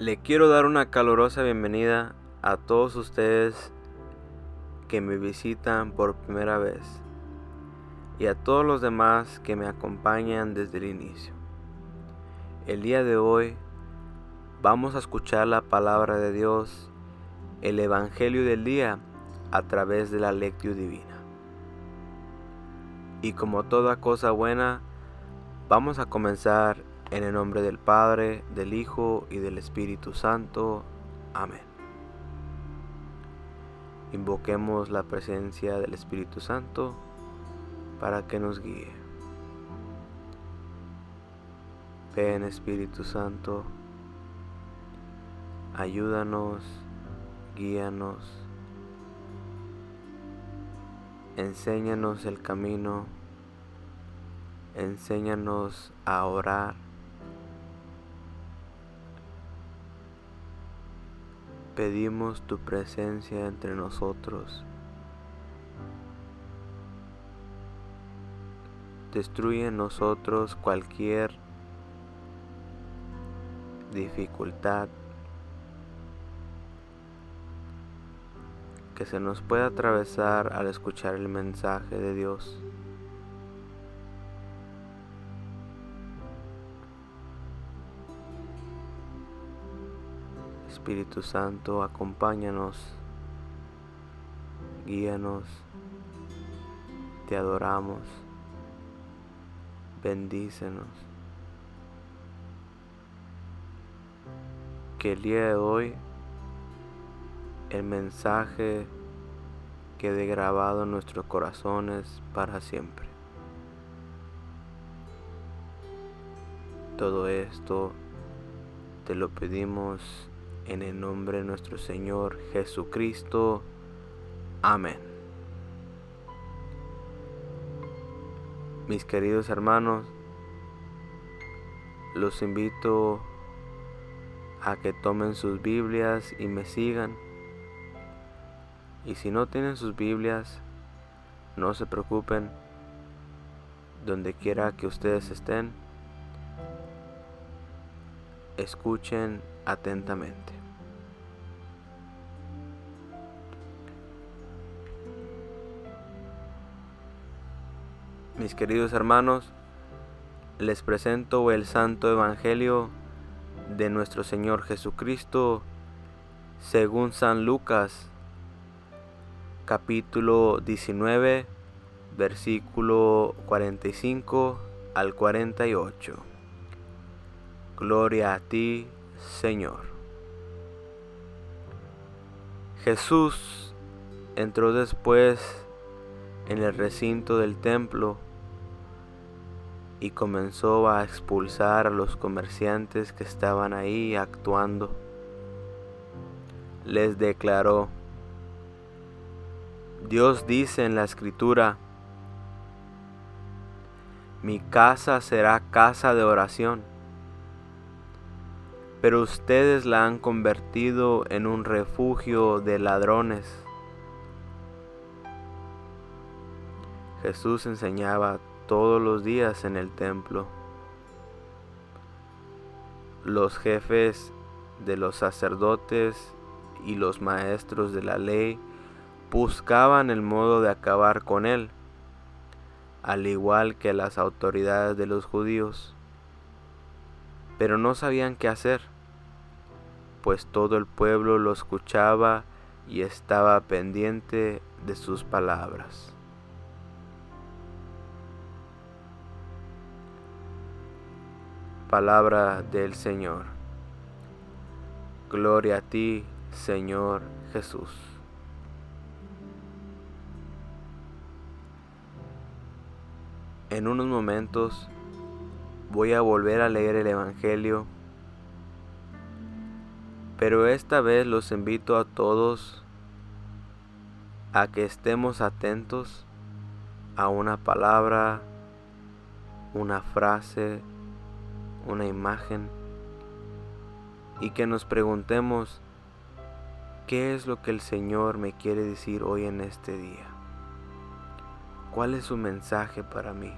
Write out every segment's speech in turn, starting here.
Le quiero dar una calurosa bienvenida a todos ustedes que me visitan por primera vez y a todos los demás que me acompañan desde el inicio. El día de hoy vamos a escuchar la palabra de Dios, el Evangelio del día, a través de la lectio divina. Y como toda cosa buena, vamos a comenzar en el nombre del Padre, del Hijo y del Espíritu Santo. Amén. Invoquemos la presencia del Espíritu Santo para que nos guíe. Ven Espíritu Santo, ayúdanos, guíanos, enséñanos el camino, enséñanos a orar pedimos tu presencia entre nosotros. Destruye en nosotros cualquier dificultad que se nos pueda atravesar al escuchar el mensaje de Dios. Espíritu Santo, acompáñanos, guíanos, te adoramos, bendícenos. Que el día de hoy el mensaje quede grabado en nuestros corazones para siempre. Todo esto te lo pedimos en el nombre de nuestro Señor Jesucristo. Amén. Mis queridos hermanos, los invito a que tomen sus Biblias y me sigan. Y si no tienen sus Biblias, no se preocupen, donde quiera que ustedes estén, escuchen atentamente. Mis queridos hermanos, les presento el Santo Evangelio de nuestro Señor Jesucristo según San Lucas, capítulo 19, versículo 45 al 48. Gloria a ti, Señor. Jesús entró después en el recinto del templo y comenzó a expulsar a los comerciantes que estaban ahí actuando. Les declaró, Dios dice en la escritura, mi casa será casa de oración, pero ustedes la han convertido en un refugio de ladrones. Jesús enseñaba todos los días en el templo. Los jefes de los sacerdotes y los maestros de la ley buscaban el modo de acabar con él, al igual que las autoridades de los judíos, pero no sabían qué hacer, pues todo el pueblo lo escuchaba y estaba pendiente de sus palabras. Palabra del Señor. Gloria a ti, Señor Jesús. En unos momentos voy a volver a leer el Evangelio, pero esta vez los invito a todos a que estemos atentos a una palabra, una frase, una imagen y que nos preguntemos qué es lo que el Señor me quiere decir hoy en este día. ¿Cuál es su mensaje para mí?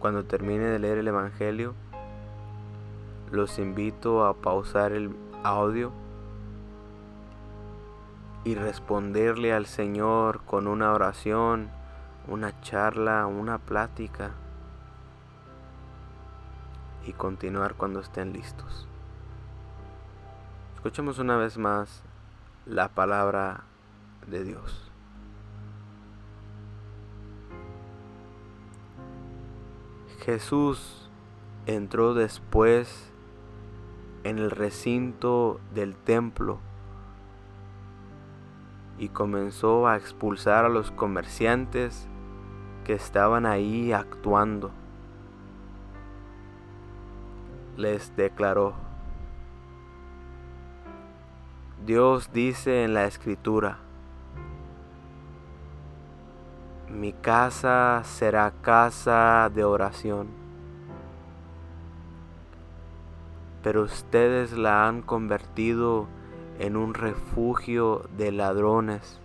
Cuando termine de leer el Evangelio, los invito a pausar el audio y responderle al Señor con una oración, una charla, una plática y continuar cuando estén listos. Escuchemos una vez más la palabra de Dios. Jesús entró después en el recinto del templo y comenzó a expulsar a los comerciantes que estaban ahí actuando. Les declaró, Dios dice en la escritura, mi casa será casa de oración. Pero ustedes la han convertido en un refugio de ladrones.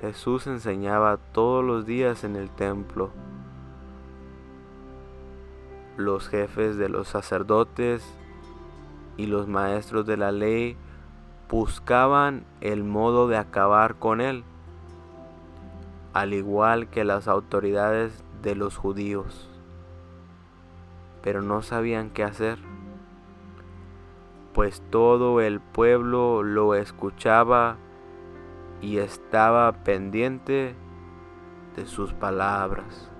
Jesús enseñaba todos los días en el templo. Los jefes de los sacerdotes y los maestros de la ley buscaban el modo de acabar con él, al igual que las autoridades de los judíos, pero no sabían qué hacer, pues todo el pueblo lo escuchaba y estaba pendiente de sus palabras.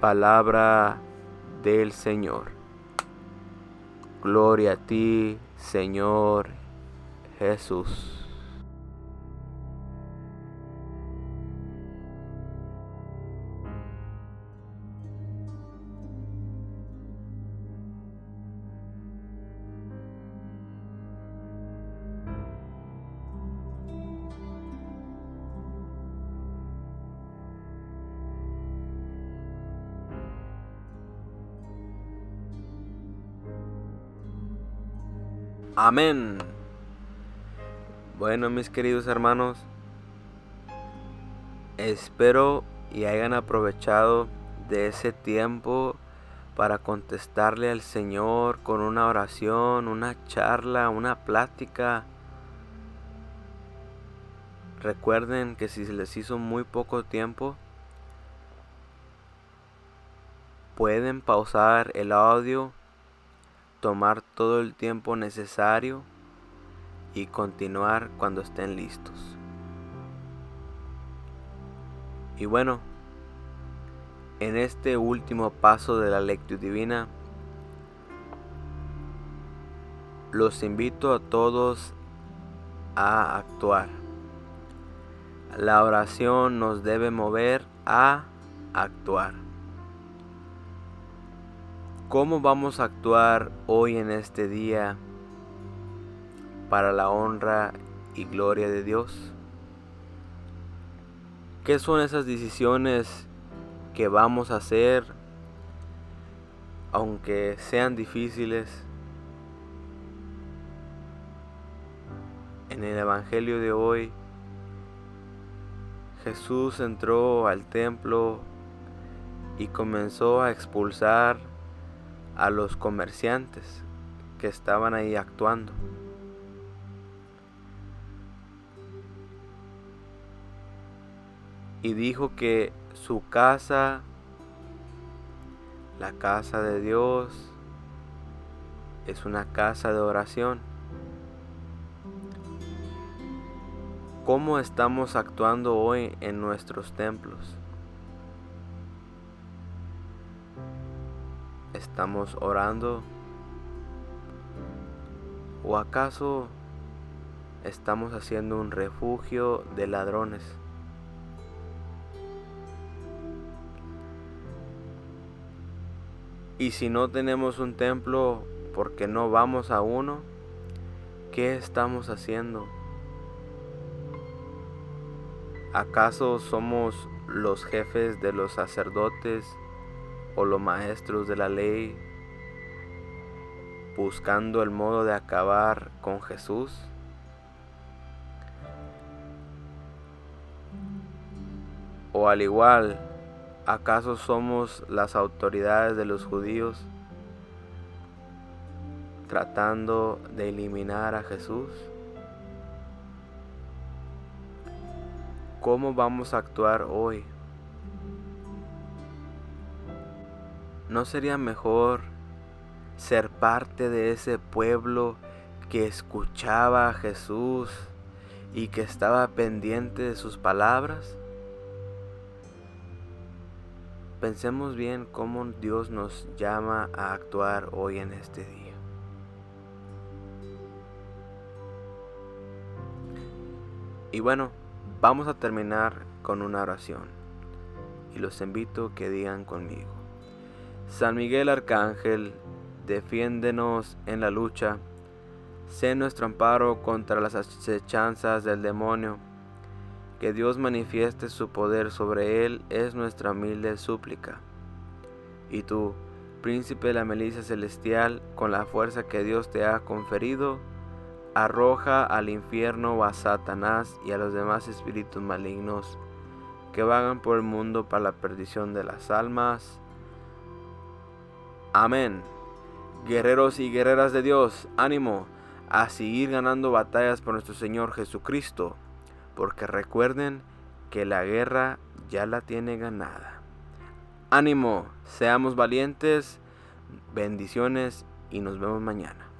Palabra del Señor. Gloria a ti, Señor Jesús. Amén. Bueno, mis queridos hermanos, espero y hayan aprovechado de ese tiempo para contestarle al Señor con una oración, una charla, una plática. Recuerden que si se les hizo muy poco tiempo, pueden pausar el audio tomar todo el tiempo necesario y continuar cuando estén listos. Y bueno, en este último paso de la lectura divina, los invito a todos a actuar. La oración nos debe mover a actuar. ¿Cómo vamos a actuar hoy en este día para la honra y gloria de Dios? ¿Qué son esas decisiones que vamos a hacer aunque sean difíciles? En el Evangelio de hoy, Jesús entró al templo y comenzó a expulsar a los comerciantes que estaban ahí actuando. Y dijo que su casa, la casa de Dios, es una casa de oración. ¿Cómo estamos actuando hoy en nuestros templos? ¿Estamos orando? ¿O acaso estamos haciendo un refugio de ladrones? Y si no tenemos un templo porque no vamos a uno, ¿qué estamos haciendo? ¿Acaso somos los jefes de los sacerdotes o los maestros de la ley buscando el modo de acabar con Jesús? O al igual, ¿acaso somos las autoridades de los judíos tratando de eliminar a Jesús? ¿Cómo vamos a actuar hoy? ¿No sería mejor ser parte de ese pueblo que escuchaba a Jesús y que estaba pendiente de sus palabras? Pensemos bien cómo Dios nos llama a actuar hoy en este día. Y bueno, vamos a terminar con una oración. Y los invito a que digan conmigo. San Miguel Arcángel, defiéndenos en la lucha. Sé nuestro amparo contra las acechanzas del demonio. Que Dios manifieste su poder sobre él es nuestra humilde súplica. Y tú, príncipe de la milicia celestial, con la fuerza que Dios te ha conferido, arroja al infierno a Satanás y a los demás espíritus malignos que vagan por el mundo para la perdición de las almas. Amén. Guerreros y guerreras de Dios, ánimo a seguir ganando batallas por nuestro Señor Jesucristo, porque recuerden que la guerra ya la tiene ganada. Ánimo, seamos valientes, bendiciones y nos vemos mañana.